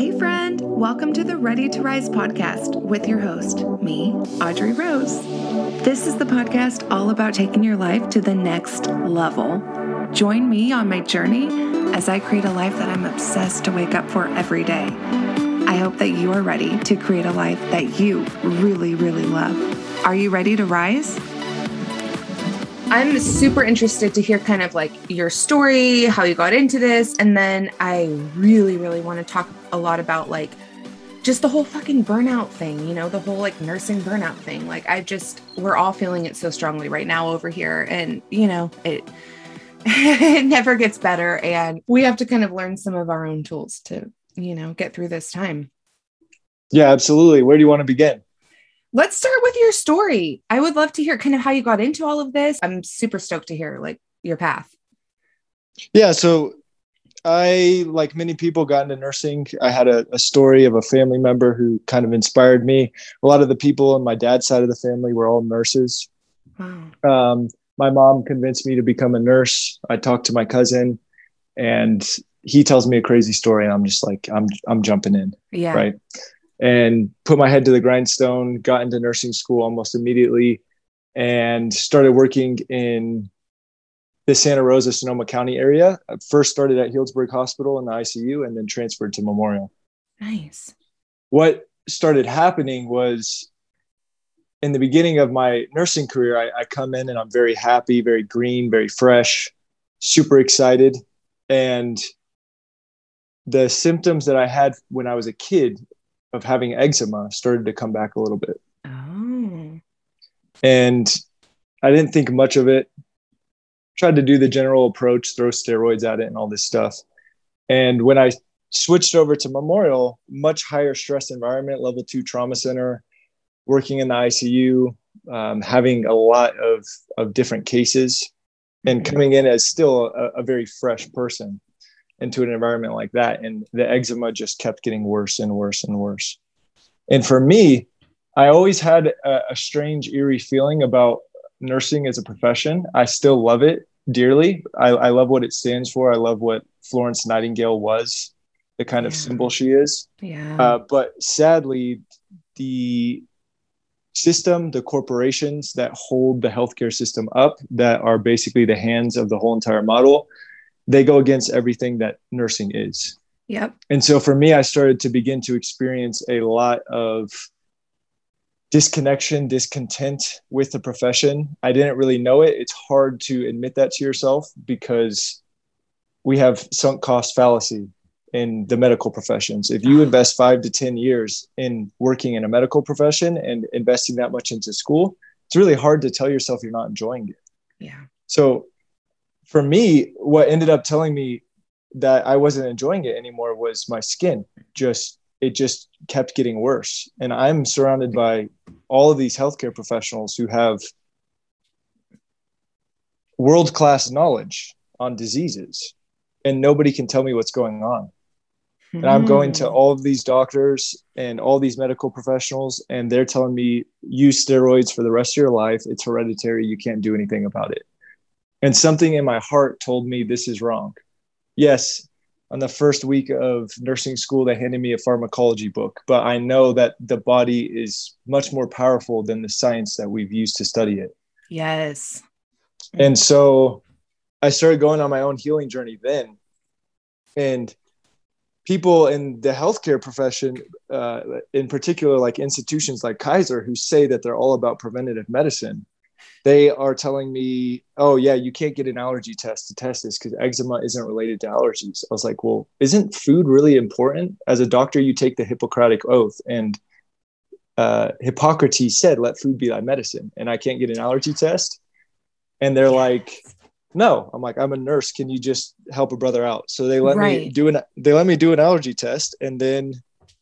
Hey, friend, welcome to the Ready to Rise podcast with your host, me, Audrey Rose. This is the podcast all about taking your life to the next level. Join me on my journey as I create a life that I'm obsessed to wake up for every day. I hope that you are ready to create a life that you really, really love. Are you ready to rise? I'm super interested to hear kind of like your story, how you got into this. And then I really, really want to talk a lot about like just the whole fucking burnout thing, you know, the whole like nursing burnout thing. Like I just, we're all feeling it so strongly right now over here. And, you know, it, it never gets better. And we have to kind of learn some of our own tools to, you know, get through this time. Yeah, absolutely. Where do you want to begin? Let's start with your story. I would love to hear kind of how you got into all of this. I'm super stoked to hear like your path. Yeah. So I, like many people, got into nursing. I had a, a, story of a family member who kind of inspired me. A lot of the people on my dad's side of the family were all nurses. Wow. Um, my mom convinced me to become a nurse. I talked to my cousin, and he tells me a crazy story, and I'm just like, I'm I'm jumping in. Yeah. Right and put my head to the grindstone, got into nursing school almost immediately, and started working in the Santa Rosa, Sonoma County area. I first started at Healdsburg Hospital in the ICU and then transferred to Memorial. Nice. What started happening was in the beginning of my nursing career, I, I come in and I'm very happy, very green, very fresh, super excited. And the symptoms that I had when I was a kid of having eczema started to come back a little bit. Oh. And I didn't think much of it. Tried to do the general approach, throw steroids at it and all this stuff. And when I switched over to Memorial, much higher stress environment, level two trauma center, working in the ICU, um, having a lot of, of different cases, and mm-hmm. coming in as still a, a very fresh person into an environment like that and the eczema just kept getting worse and worse and worse. And for me i always had a, a, strange eerie feeling about nursing as a profession. I still love it dearly. I, I love what it stands for. I love what florence nightingale was the kind of symbol she is. Yeah. Uh, but sadly the system the corporations that hold the healthcare system up that are basically the hands of the whole entire model they go against everything that nursing is. Yep. And so for me, I started to begin to experience a lot of disconnection, discontent with the profession. I didn't really know it. It's hard to admit that to yourself because we have sunk cost fallacy in the medical professions. If you invest five to 10 years in working in a medical profession and investing that much into school, it's really hard to tell yourself you're not enjoying it. Yeah. So for me, what ended up telling me that I wasn't enjoying it anymore was my skin. Just it just kept getting worse. And I'm surrounded by all of these healthcare professionals who have world class knowledge on diseases, and nobody can tell me what's going on. And I'm going to hmm. all of these doctors and all these medical professionals, and they're telling me use steroids for the rest of your life. It's hereditary. You can't do anything about it. And something in my heart told me this is wrong. Yes, on the first week of nursing school, they handed me a pharmacology book, but I know that the body is much more powerful than the science that we've used to study it. Yes. And so I started going on my own healing journey then. And people in the healthcare profession, uh, in particular, like institutions like Kaiser, who say that they're all about preventative medicine, they are telling me, oh, yeah, you can't get an allergy test to test this because eczema isn't related to allergies. I was like, well, isn't food really important? As a doctor, you take the Hippocratic oath, and uh, Hippocrates said, let food be thy medicine. And I can't get an allergy test. And they're like, no i'm like i'm a nurse can you just help a brother out so they let right. me do an they let me do an allergy test and then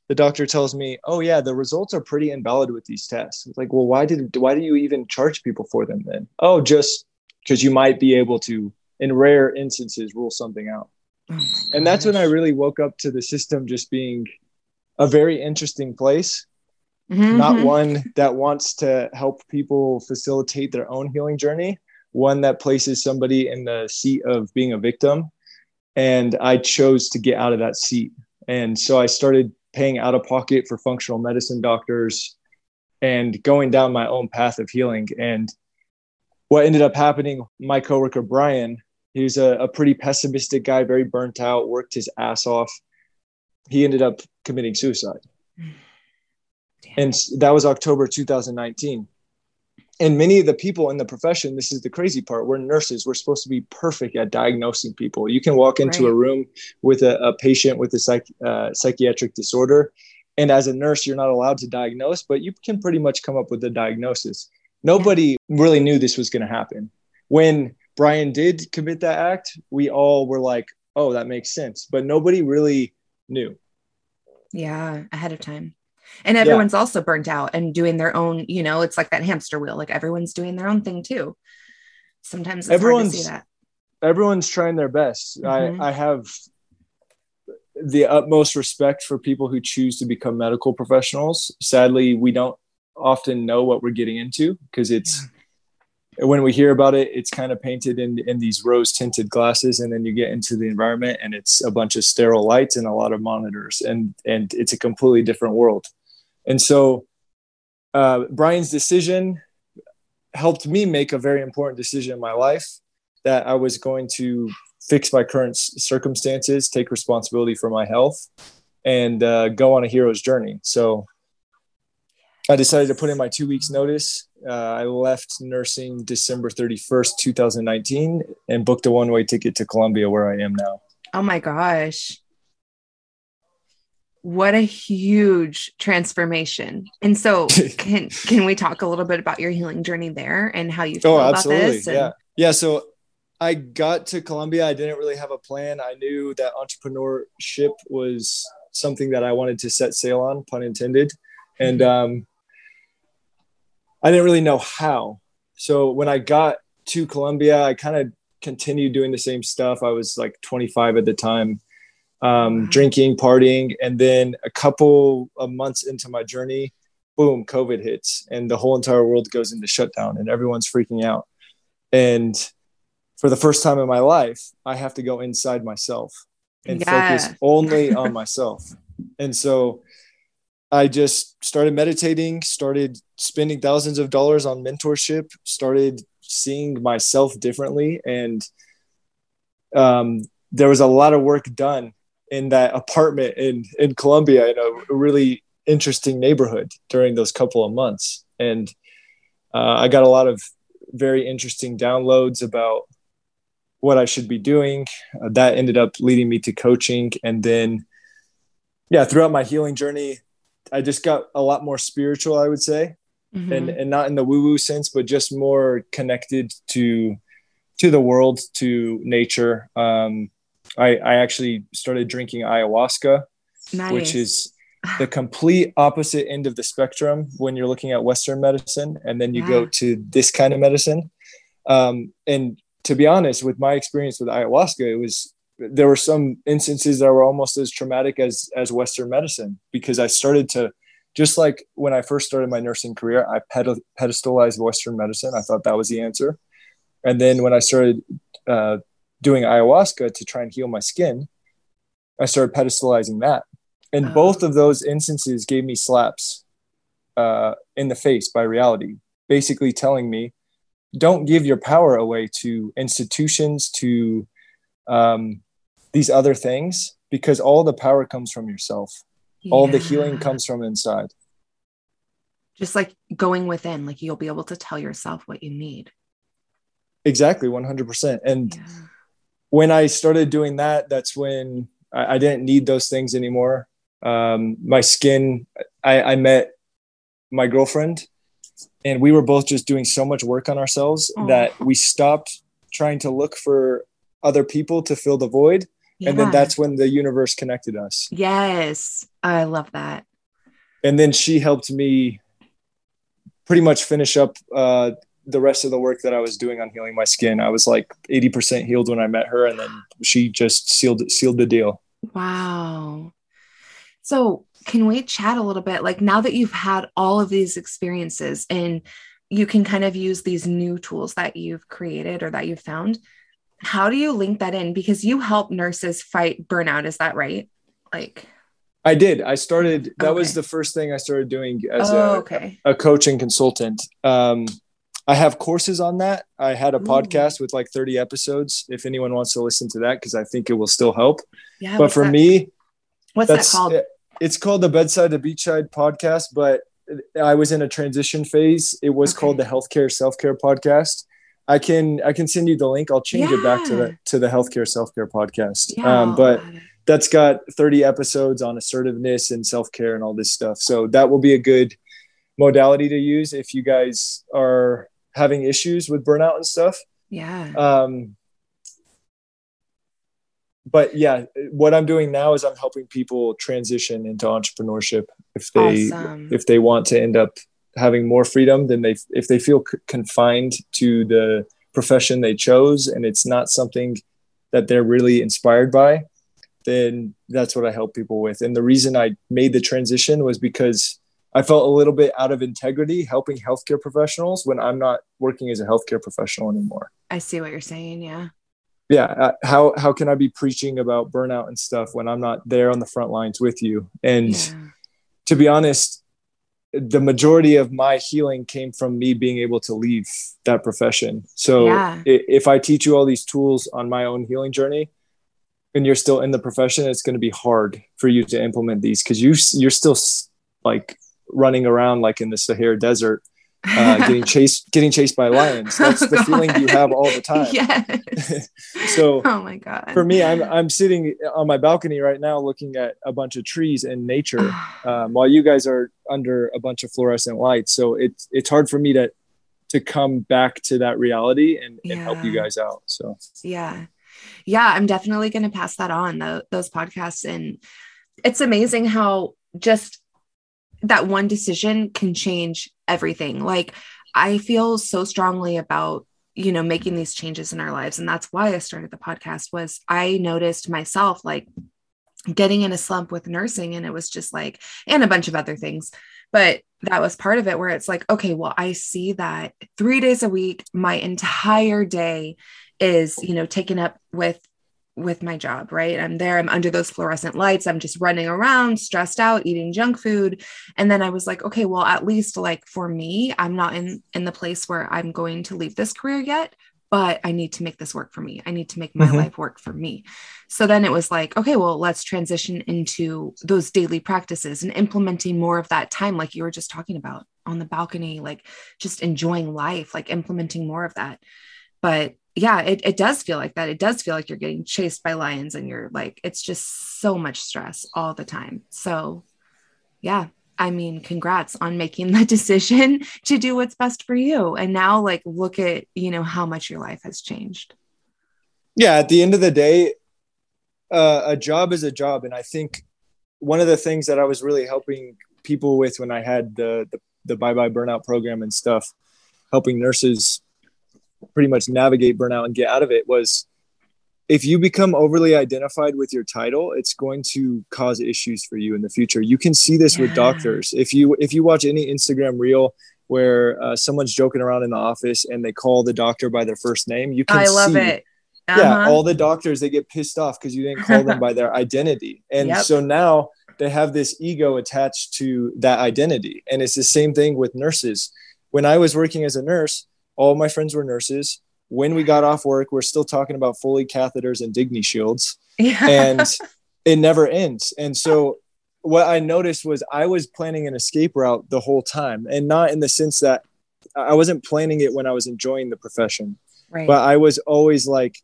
the doctor tells me, "Oh yeah, the results are pretty invalid with these tests." It's like, well, why did why do you even charge people for them then? Oh, just because you might be able to, in rare instances, rule something out. Oh and that's when I really woke up to the system just being a very interesting place, mm-hmm. not one that wants to help people facilitate their own healing journey, one that places somebody in the seat of being a victim. And I chose to get out of that seat And so I started paying out of pocket for functional medicine doctors and going down my own path of healing. And what ended up happening, my coworker Brian, he was a, a pretty pessimistic guy, very burnt out, worked his ass off. He ended up committing suicide. Damn. And that was October 2019 and many of the people in the profession this is the crazy part we're nurses. We're supposed to be perfect at diagnosing people. You can walk into right. a room with a, a patient with a psych, uh, psychiatric disorder and as a nurse you're not allowed to diagnose but you can pretty much come up with a diagnosis. Nobody yeah. really knew this was going to happen. When brian did commit that act we all were like oh that makes sense but nobody really knew. Yeah ahead of time and everyone's yeah. also burnt out and doing their own you know it's like that hamster wheel like everyone's doing their own thing too sometimes everyone's everyone's trying their best mm-hmm. i i have the utmost respect for people who choose to become medical professionals sadly we don't often know what we're getting into because it's yeah. when we hear about it it's kind of painted in in these rose tinted glasses and then you get into the environment and it's a bunch of sterile lights and a lot of monitors and and it's a completely different world and so uh, Brian's decision helped me make a very important decision in my life that I was going to fix my current circumstances, take responsibility for my health, and uh, go on a hero's journey. So I decided to put in my two weeks notice. Uh, I left nursing December 31st, 2019, and booked a one way ticket to Colombia, where I am now. Oh my gosh what a huge transformation. And so can can we talk a little bit about your healing journey there and how you feel oh, absolutely. about this? And- yeah. Yeah. So I got to Colombia. I didn't really have a plan. I knew that entrepreneurship was something that I wanted to set sail on, pun intended. And mm-hmm. um, I didn't really know how. So when I got to Colombia, I kind of continued doing the same stuff. I was like 25 at the time um, drinking, partying, and then a couple of months into my journey, boom, COVID hits, and the whole entire world goes into shutdown, and everyone's freaking out. And for the first time in my life, I have to go inside myself and yeah. focus only on myself. And so I just started meditating, started spending thousands of dollars on mentorship, started seeing myself differently. And um, there was a lot of work done in that apartment in in Colombia in a really interesting neighborhood during those couple of months, and uh, I got a lot of very interesting downloads about what I should be doing. Uh, that ended up leading me to coaching, and then yeah, throughout my healing journey, I just got a lot more spiritual. I would say, mm-hmm. and and not in the woo woo sense, but just more connected to to the world, to nature. Um, I, I actually started drinking ayahuasca, nice. which is the complete opposite end of the spectrum when you're looking at Western medicine, and then you yeah. go to this kind of medicine. Um, and to be honest, with my experience with ayahuasca, it was there were some instances that were almost as traumatic as as Western medicine because I started to just like when I first started my nursing career, I pedestalized Western medicine. I thought that was the answer, and then when I started uh, doing ayahuasca to try and heal my skin, I started pedestalizing that. And oh. both of those instances gave me slaps uh, in the face by reality, basically telling me, don't give your power away to institutions, to um, these other things, because all the power comes from yourself. Yeah. All the healing comes from inside. Just like going within, like you'll be able to tell yourself what you need. Exactly, 100%. And yeah when I started doing that, that's when I, I didn't need those things anymore. Um, my skin, I, I, met my girlfriend, and we were both just doing so much work on ourselves oh. that we stopped trying to look for other people to fill the void. Yeah. And then that's when the universe connected us. Yes. I love that. And then she helped me pretty much finish up uh, the rest of the work that I was doing on healing my skin. I was like 80% healed when I met her and then she just sealed sealed the deal. Wow. So, can we chat a little bit like now that you've had all of these experiences and you can kind of use these new tools that you've created or that you've found, how do you link that in because you help nurses fight burnout, is that right? Like I did. I started. That Okay. was the first thing I started doing as oh, a, okay. a coach and consultant. Um, I have courses on that. I had a podcast with like 30 episodes. If anyone wants to listen to that, because I think it will still help. Yeah. but for that- me, what's that called? it's called the Bedside to Beachside podcast. But I was in a transition phase. It was Okay. called the Healthcare Self Care Podcast. I can I can send you the link. I'll change it back to the to the Healthcare Self Care Podcast. Yeah, um, but that's got 30 episodes on assertiveness and self-care and all this stuff so that will be a good modality to use if you guys are having issues with burnout and stuff yeah. um, but yeah what i'm doing now is i'm helping people transition into entrepreneurship if they awesome. if they want to end up having more freedom than they if they feel c- confined to the profession they chose and it's not something that they're really inspired by then that's what i help people with and the reason i made the transition was because i felt a little bit out of integrity helping healthcare professionals when i'm not working as a healthcare professional anymore I see what you're saying. Yeah. yeah uh, how how can i be preaching about burnout and stuff when i'm not there on the front lines with you and Yeah. to be honest, the majority of my healing came from me being able to leave that profession. So Yeah. if I teach you all these tools on my own healing journey and you're still in the profession, it's going to be hard for you to implement these because you you're still like running around like in the Sahara Desert, uh, getting chased getting chased by lions. That's the Oh, feeling you have all the time. Yes. So oh my god. for me, I'm I'm sitting on my balcony right now looking at a bunch of trees and nature um, while you guys are under a bunch of fluorescent lights. So it's it's hard for me to to come back to that reality and, and help you guys out. So yeah yeah i'm definitely going to pass that on tho- those podcasts and it's amazing how just that one decision can change everything. Like i feel so strongly about you know making these changes in our lives. And that's why i started the podcast was i noticed myself like getting in a slump with nursing and it was just like and a bunch of other things. But that was part of it where it's like okay well i see that 3 days a week my entire day is you know taken up with with my job right? I'm there i'm under those fluorescent lights i'm just running around stressed out eating junk food. And then i was like okay well at least like for me i'm not in in the place where i'm going to leave this career yet but i need to make this work for me. I need to make my Mhm. life work for me. So then it was like okay well let's transition into those daily practices and implementing more of that time like you were just talking about on the balcony like just enjoying life like implementing more of that. But yeah it, it does feel like that. It does feel like you're getting chased by lions and you're like it's just so much stress all the time. So yeah i mean congrats on making the decision to do what's best for you. And now like look at you know how much your life has changed. Yeah, at the end of the day, uh, a job is a job, and I think one of the things that I was really helping people with when I had the the, the bye bye burnout program and stuff, helping nurses pretty much navigate burnout and get out of it was if you become overly identified with your title it's going to cause issues for you in the future. You can see this with doctors. If you if you watch any instagram reel where uh, someone's joking around in the office and they call the doctor by their first name you can i love see it. Yeah Uh-huh. all the doctors they get pissed off because you didn't call them by their identity. And Yep. so now they have this ego attached to that identity. And it's the same thing with nurses. When i was working as a nurse all my friends were nurses when we got off work we're still talking about foley catheters and DigniShields yeah. and it never ends and so what i noticed was i was planning an escape route the whole time and not in the sense that i wasn't planning it when i was enjoying the profession right but I was always like,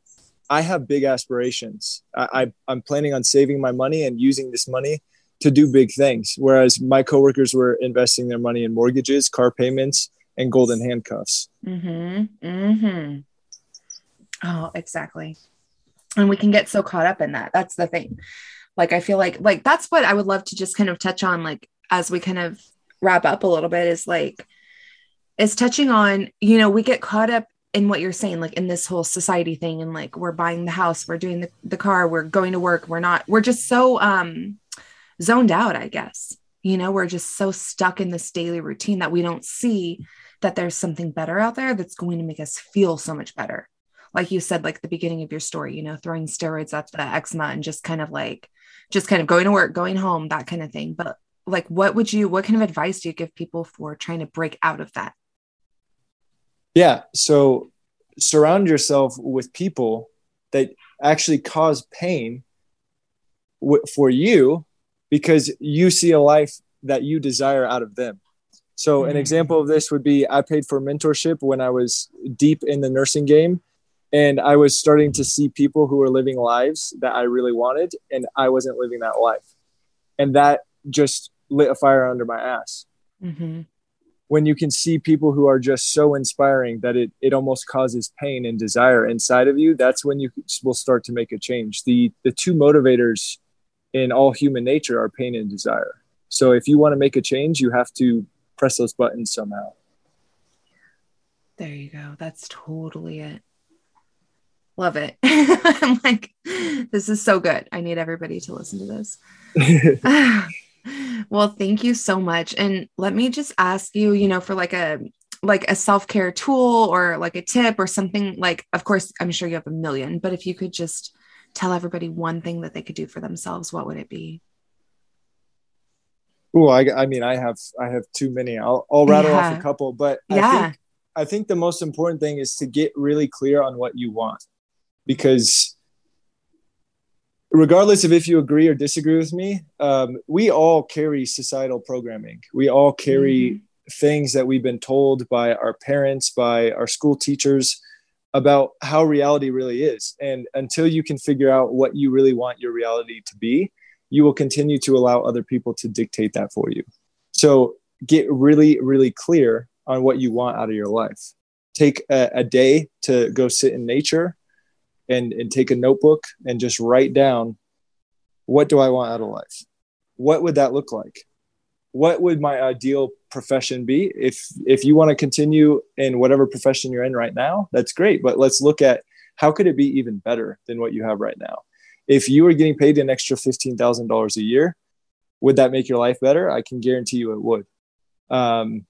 I have big aspirations. I, I I'm planning on saving my money and using this money to do big things. Whereas my coworkers were investing their money in mortgages, car payments, and golden handcuffs. Mm-hmm. Mm-hmm. Oh, exactly. And we can get so caught up in that. That's the thing. Like I feel like like that's what I would love to just kind of touch on, like as we kind of wrap up a little bit, is like is touching on, you know, we get caught up in what you're saying, like in this whole society thing, and like we're buying the house, we're doing the, the car, we're going to work, we're not, we're just so um zoned out, I guess. You know, we're just so stuck in this daily routine that we don't see that there's something better out there that's going to make us feel so much better. Like you said, like the beginning of your story, you know, throwing steroids at the eczema and just kind of like just kind of going to work, going home, that kind of thing. But like, what would you, what kind of advice do you give people for trying to break out of that? Yeah. So surround yourself with people that actually cause pain for you because you see a life that you desire out of them. So, mm-hmm. an example of this would be I paid for mentorship when I was deep in the nursing game. And I was starting to see people who were living lives that I really wanted, and I wasn't living that life. And that just lit a fire under my ass. Mm-hmm. When you can see people who are just so inspiring that it, it almost causes pain and desire inside of you, that's when you will start to make a change. The, the two motivators in all human nature are pain and desire. So if you want to make a change, you have to press those buttons somehow. There you go. That's totally it. Love it. I'm like, this is so good. I need everybody to listen to this. well, thank you so much. And let me just ask you, you know, for like a like a self-care tool or like a tip or something like of course I'm sure you have a million, but if you could just tell everybody one thing that they could do for themselves, what would it be? Oh, I, I mean, I have, I have too many. I'll, I'll rattle yeah. off a couple, but yeah. I think, I think the most important thing is to get really clear on what you want, because regardless of if you agree or disagree with me, um, we all carry societal programming. We all carry mm-hmm. things that we've been told by our parents, by our school teachers about how reality really is. And until you can figure out what you really want your reality to be, you will continue to allow other people to dictate that for you. So get really, really clear on what you want out of your life. Take a, a day to go sit in nature and, and take a notebook and just write down what do I want out of life? What would that look like? What would my ideal profession be? If if you want to continue in whatever profession you're in right now, that's great. But let's look at how could it be even better than what you have right now? if you were getting paid an extra $15,000 a year, would that make your life better? I can guarantee you it would. Um,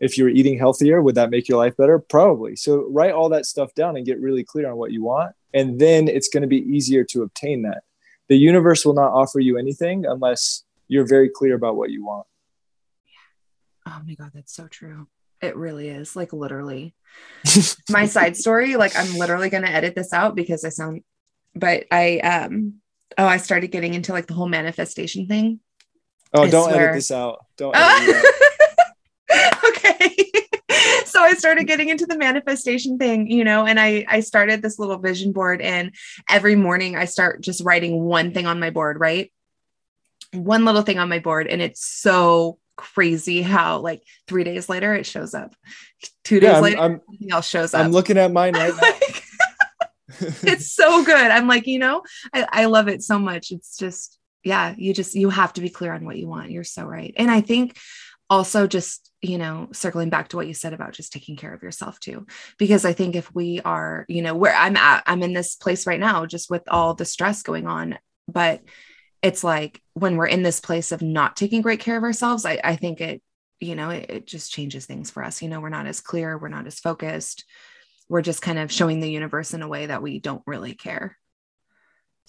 if you're eating healthier, would that make your life better? Probably. So write all that stuff down and get really clear on what you want. And then it's going to be easier to obtain that. The universe will not offer you anything unless you're very clear about what you want. Oh my God, that's so true. It really is like literally my side story. Like, I'm literally going to edit this out because I sound but I um oh I started getting into like the whole manifestation thing. Oh, I don't swear. edit this out. Don't. okay. so I started getting into the manifestation thing, you know, and I I started this little vision board and every morning I start just writing one thing on my board, right? One little thing on my board and it's so crazy how like 3 days later it shows up. 2 days yeah, I'm, later I'm, something else shows up. I'm looking at mine right now. it's so good. I'm like, you know, I, I love it so much. It's just, yeah, you just, you have to be clear on what you want. You're so right. And I think also just, you know, circling back to what you said about just taking care of yourself too, because I think if we are, you know, where I'm at, I'm in this place right now, just with all the stress going on, but it's like when we're in this place of not taking great care of ourselves, I, I think it, you know, it, it just changes things for us. You know, we're not as clear, we're not as focused we're just kind of showing the universe in a way that we don't really care.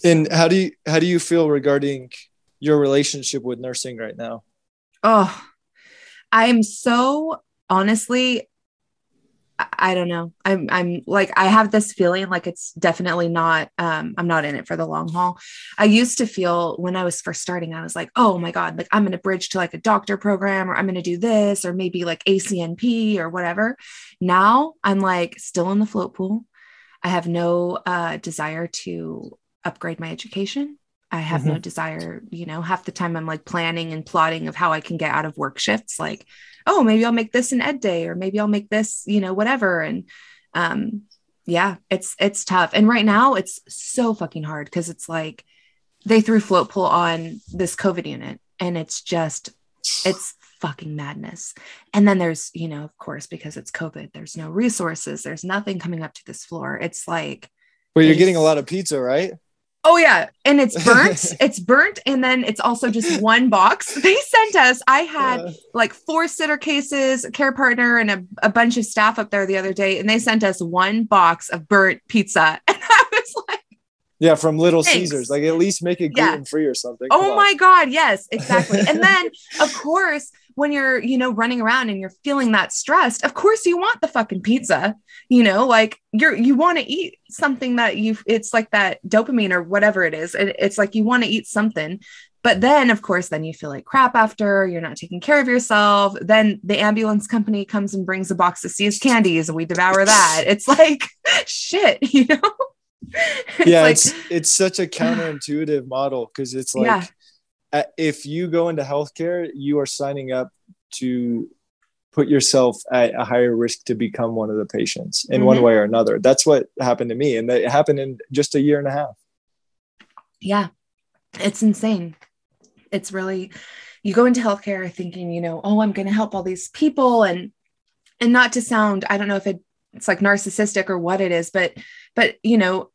And how do you how do you feel regarding your relationship with nursing right now? Oh, I'm so honestly I don't know. I'm I'm like I have this feeling like it's definitely not um I'm not in it for the long haul. I used to feel when I was first starting I was like, "Oh my god, like I'm going to bridge to like a doctor program or I'm going to do this or maybe like ACNP or whatever." Now, I'm like still in the float pool. I have no uh desire to upgrade my education. I have mm-hmm. no desire, you know, half the time I'm like planning and plotting of how I can get out of work shifts like oh, maybe I'll make this an ed day or maybe I'll make this, you know, whatever. And um, yeah, it's it's tough. And right now it's so fucking hard because it's like they threw float pool on this COVID unit and it's just it's fucking madness. And then there's, you know, of course, because it's COVID, there's no resources, there's nothing coming up to this floor. It's like well, you're getting a lot of pizza, right? Oh yeah, and it's burnt. it's burnt, and then it's also just one box. They sent us. I had uh, like four sitter cases, a care partner, and a, a bunch of staff up there the other day, and they sent us one box of burnt pizza, and I was like, Yeah, from Little Thanks. Caesars. Like at least make it gluten free or something. Come Oh on. my God. Yes, exactly. and then, of course, when you're, you know, running around and you're feeling that stressed, of course you want the fucking pizza, you know, like you're, you want to eat something that you, it's like that dopamine or whatever it is. It, it's like you want to eat something. But then, of course, then you feel like crap after you're not taking care of yourself. Then the ambulance company comes and brings a box of See's candies and we devour that. It's like shit, you know? It's yeah, like- it's it's such a counterintuitive model because it's like Yeah. Uh, if you go into healthcare, you are signing up to put yourself at a higher risk to become one of the patients in one Mhm. way or another. That's what happened to me, and that happened in just a year and a half. Yeah, it's insane. It's really, you go into healthcare thinking, you know, oh, I'm going to help all these people, and and not to sound, I don't know if it, it's like narcissistic or what it is, but but you know,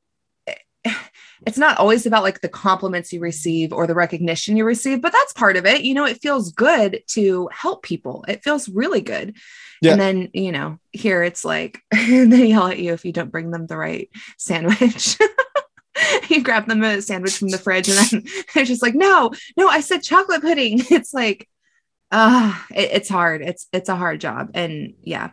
it's not always about like the compliments you receive or the recognition you receive, but that's part of it. You know, it feels good to help people. It feels really good. Yeah. And then, you know, here it's like they yell at you if you don't bring them the right sandwich. you grab them a sandwich from the fridge and then they're just like, no, no, I said chocolate pudding. It's like, ah, it, it's hard. It's it's a hard job. And yeah.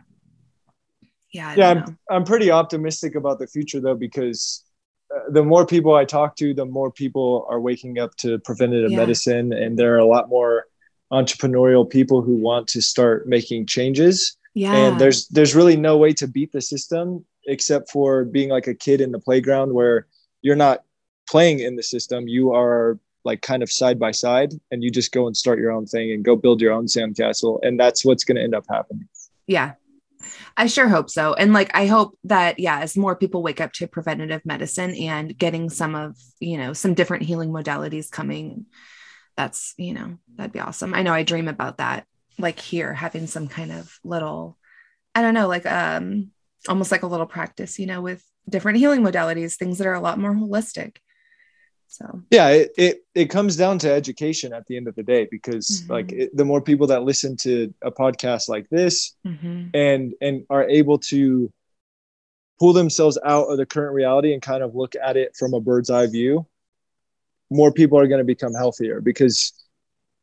Yeah. I Yeah, know. I'm pretty optimistic about the future though because uh, Uh, the more people I talk to, the more people are waking up to preventative Yeah. medicine, and there are a lot more entrepreneurial people who want to start making changes. Yeah. and there's there's really no way to beat the system except for being like a kid in the playground where you're not playing in the system you are like kind of side by side and you just go and start your own thing and go build your own sandcastle and that's what's going to end up happening Yeah. I sure hope so. And like, I hope that, yeah, as more people wake up to preventative medicine and getting some of, you know, some different healing modalities coming, that's, you know, that'd be awesome. I know I dream about that, like here, having some kind of little, I don't know, like, um, almost like a little practice, you know, with different healing modalities, things that are a lot more holistic. So, yeah it, it it comes down to education at the end of the day because Mhm. like it, the more people that listen to a podcast like this mhm. and and are able to pull themselves out of the current reality and kind of look at it from a bird's eye view more people are going to become healthier because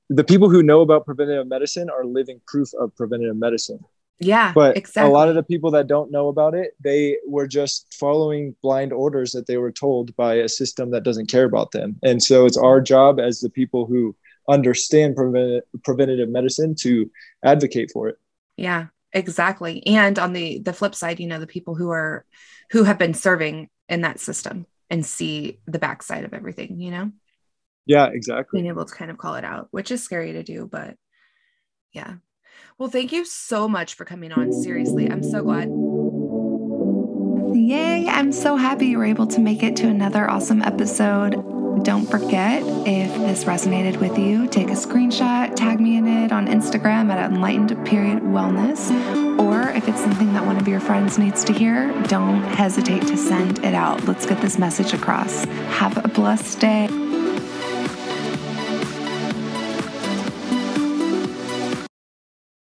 the people who know about preventative medicine are living proof of preventative medicine yeah, but exactly. a lot of the people that don't know about it they were just following blind orders that they were told by a system that doesn't care about them and so it's our job as the people who understand prevent- preventative medicine to advocate for it Yeah, exactly. And on the the flip side, you know, the people who are who have been serving in that system and see the backside of everything, you know, yeah exactly being able to kind of call it out, which is scary to do, but yeah. Well, thank you so much for coming on. Seriously, I'm so glad. Yay! I'm so happy you were able to make it to another awesome episode. Don't forget, if this resonated with you, take a screenshot, tag me in it on Instagram at enlightened period wellness. Or if it's something that one of your friends needs to hear, don't hesitate to send it out. Let's get this message across. Have a blessed day.